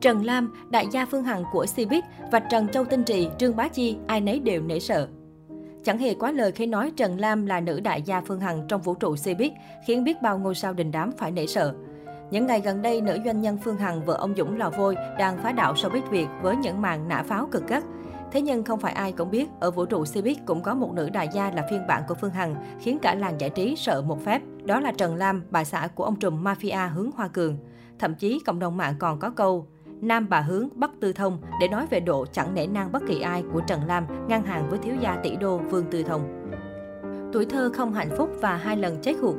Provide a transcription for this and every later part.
Trần Lam, đại gia Phương Hằng của Cbiz, và Trần Châu Tinh Trì, Trương Bá Chi, ai nấy đều nể sợ. Chẳng hề quá lời khi nói Trần Lam là nữ đại gia Phương Hằng trong vũ trụ Cbiz, khiến biết bao ngôi sao đình đám phải nể sợ. Những ngày gần đây, nữ doanh nhân Phương Hằng vợ ông Dũng Lò Vôi đang phá đạo showbiz Việt với những màn nã pháo cực gắt. Thế nhưng không phải ai cũng biết, ở vũ trụ Cbiz cũng có một nữ đại gia là phiên bản của Phương Hằng, khiến cả làng giải trí sợ một phép. Đó là Trần Lam, bà xã của ông trùm mafia hướng Hoa Cường. Thậm chí cộng đồng mạng còn có câu Nam bà hướng Bắc Tư Thông để nói về độ chẳng nể nang bất kỳ ai của Trần Lam ngang hàng với thiếu gia tỷ đô Vương Tư Thông. Tuổi thơ không hạnh phúc và hai lần chết hụt.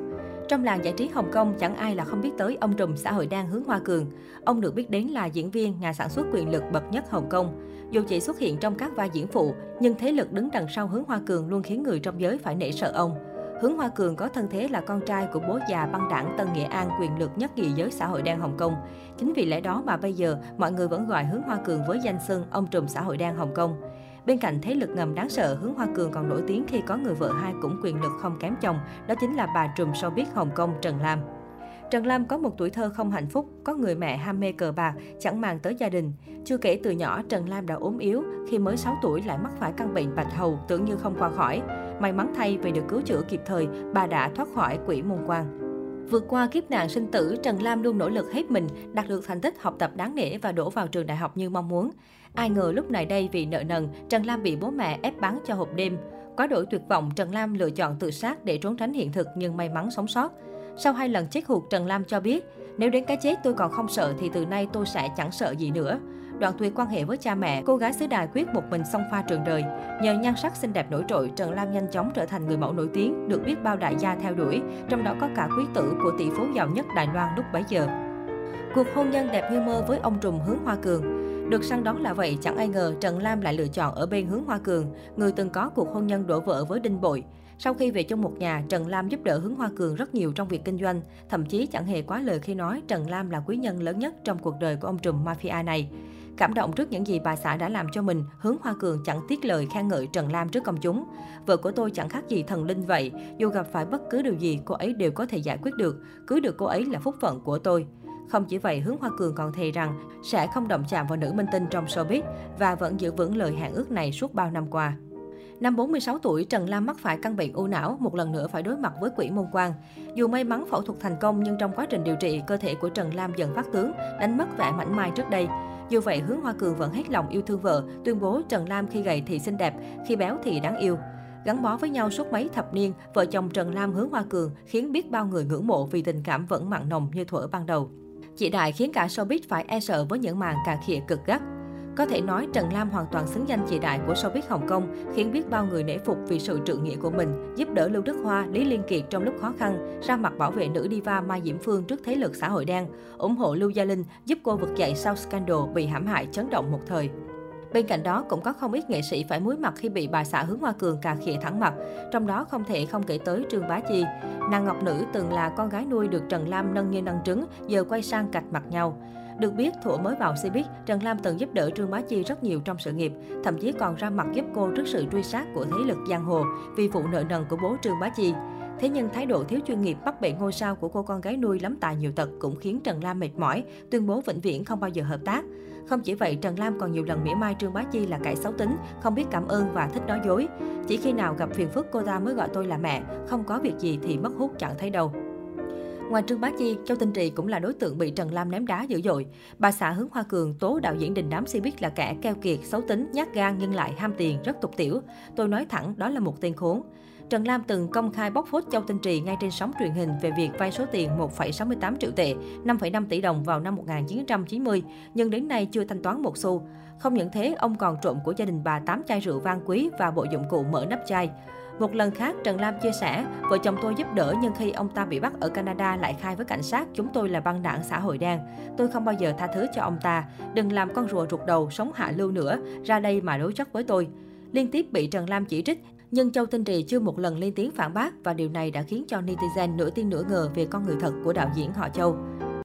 Trong làng giải trí Hồng Kông, chẳng ai là không biết tới ông trùm xã hội đen hướng Hoa Cường. Ông được biết đến là diễn viên, nhà sản xuất quyền lực bậc nhất Hồng Kông. Dù chỉ xuất hiện trong các vai diễn phụ, nhưng thế lực đứng đằng sau hướng Hoa Cường luôn khiến người trong giới phải nể sợ ông. Hướng Hoa Cường có thân thế là con trai của bố già băng đảng Tân Nghệ An quyền lực nhất nhì giới xã hội đen Hồng Kông. Chính vì lẽ đó mà bây giờ mọi người vẫn gọi Hướng Hoa Cường với danh xưng ông trùm xã hội đen Hồng Kông. Bên cạnh thế lực ngầm đáng sợ, Hướng Hoa Cường còn nổi tiếng khi có người vợ hai cũng quyền lực không kém chồng, đó chính là bà trùm showbiz Hồng Kông Trần Lam. Trần Lam có một tuổi thơ không hạnh phúc, có người mẹ ham mê cờ bạc, chẳng màng tới gia đình. Chưa kể từ nhỏ, Trần Lam đã ốm yếu, khi mới 6 tuổi lại mắc phải căn bệnh bạch hầu tưởng như không qua khỏi. May mắn thay vì được cứu chữa kịp thời, bà đã thoát khỏi quỷ môn quan. Vượt qua kiếp nạn sinh tử, Trần Lam luôn nỗ lực hết mình, đạt được thành tích học tập đáng nể và đổ vào trường đại học như mong muốn. Ai ngờ lúc này đây vì nợ nần, Trần Lam bị bố mẹ ép bán cho hộp đêm. Quá đổi tuyệt vọng, Trần Lam lựa chọn tự sát để trốn tránh hiện thực nhưng may mắn sống sót. Sau hai lần chết hụt, Trần Lam cho biết, nếu đến cái chết tôi còn không sợ thì từ nay tôi sẽ chẳng sợ gì nữa. Đoạn tuyệt quan hệ với cha mẹ, cô gái xứ Đài quyết một mình song pha trường đời. Nhờ nhan sắc xinh đẹp nổi trội, Trần Lam nhanh chóng trở thành người mẫu nổi tiếng, được biết bao đại gia theo đuổi, trong đó có cả quý tử của tỷ phú giàu nhất Đài Loan lúc bấy giờ. Cuộc hôn nhân đẹp như mơ với ông trùm hướng Hoa Cường. Được săn đón là vậy, chẳng ai ngờ Trần Lam lại lựa chọn ở bên hướng Hoa Cường, người từng có cuộc hôn nhân đổ vỡ với Đinh Bội. Sau khi về chung một nhà, Trần Lam giúp đỡ Hướng Hoa Cường rất nhiều trong việc kinh doanh, thậm chí chẳng hề quá lời khi nói Trần Lam là quý nhân lớn nhất trong cuộc đời của ông trùm mafia này. Cảm động trước những gì bà xã đã làm cho mình, Hướng Hoa Cường chẳng tiếc lời khen ngợi Trần Lam trước công chúng. Vợ của tôi chẳng khác gì thần linh vậy, dù gặp phải bất cứ điều gì, cô ấy đều có thể giải quyết được. Cưới được cô ấy là phúc phận của tôi. Không chỉ vậy, Hướng Hoa Cường còn thề rằng sẽ không động chạm vào nữ minh tinh trong showbiz và vẫn giữ vững lời hẹn ước này suốt bao năm qua. Năm 46 tuổi, Trần Lam mắc phải căn bệnh u não, một lần nữa phải đối mặt với quỷ môn quan. Dù may mắn phẫu thuật thành công nhưng trong quá trình điều trị, cơ thể của Trần Lam dần phát tướng, đánh mất vẻ mảnh mai trước đây. Dù vậy, Hướng Hoa Cường vẫn hết lòng yêu thương vợ, tuyên bố Trần Lam khi gầy thì xinh đẹp, khi béo thì đáng yêu. Gắn bó với nhau suốt mấy thập niên, vợ chồng Trần Lam Hướng Hoa Cường khiến biết bao người ngưỡng mộ vì tình cảm vẫn mặn nồng như thuở ban đầu. Chị Đại khiến cả showbiz phải e sợ với những màn cà khịa cực gắt. Có thể nói Trần Lam hoàn toàn xứng danh chị đại của showbiz Hồng Kông, khiến biết bao người nể phục vì sự trượng nghĩa của mình, giúp đỡ Lưu Đức Hoa, Lý Liên Kiệt trong lúc khó khăn, ra mặt bảo vệ nữ diva Mai Diễm Phương trước thế lực xã hội đen, ủng hộ Lưu Gia Linh, giúp cô vực dậy sau scandal bị hãm hại chấn động một thời. Bên cạnh đó cũng có không ít nghệ sĩ phải muối mặt khi bị bà xã hướng Hoa Cường cà khịa thẳng mặt, trong đó không thể không kể tới Trương Bá Chi. Nàng Ngọc Nữ từng là con gái nuôi được Trần Lam nâng như nâng trứng, giờ quay sang cạch mặt nhau. Được biết, Thủ mới vào Cbiz, Trần Lam từng giúp đỡ Trương Bá Chi rất nhiều trong sự nghiệp, thậm chí còn ra mặt giúp cô trước sự truy sát của thế lực giang hồ vì vụ nợ nần của bố Trương Bá Chi. Thế nhưng thái độ thiếu chuyên nghiệp bắt bệ ngôi sao của cô con gái nuôi lắm tài nhiều tật cũng khiến Trần Lam mệt mỏi, tuyên bố vĩnh viễn không bao giờ hợp tác. Không chỉ vậy, Trần Lam còn nhiều lần mỉa mai Trương Bá Chi là cải xấu tính, không biết cảm ơn và thích nói dối. Chỉ khi nào gặp phiền phức cô ta mới gọi tôi là mẹ, không có việc gì thì mất hút chẳng thấy đâu. Ngoài Trương Bá Chi, Châu Tinh Trì cũng là đối tượng bị Trần Lam ném đá dữ dội. Bà xã Hướng Hoa Cường tố đạo diễn đình đám Cbiz là kẻ keo kiệt, xấu tính, nhát gan nhưng lại ham tiền, rất tục tiểu. Tôi nói thẳng, đó là một tên khốn. Trần Lam từng công khai bóc phốt Châu Tinh Trì ngay trên sóng truyền hình về việc vay số tiền 1,68 triệu tệ, 5,5 tỷ đồng vào năm 1990, nhưng đến nay chưa thanh toán một xu. Không những thế, ông còn trộm của gia đình bà 8 chai rượu vang quý và bộ dụng cụ mở nắp chai. Một lần khác, Trần Lam chia sẻ, vợ chồng tôi giúp đỡ nhưng khi ông ta bị bắt ở Canada lại khai với cảnh sát chúng tôi là băng đảng xã hội đen. Tôi không bao giờ tha thứ cho ông ta. Đừng làm con rùa rụt đầu, sống hạ lưu nữa. Ra đây mà đối chất với tôi. Liên tiếp bị Trần Lam chỉ trích, nhưng Châu Tinh Trì chưa một lần lên tiếng phản bác và điều này đã khiến cho netizen nửa tin nửa ngờ về con người thật của đạo diễn họ Châu.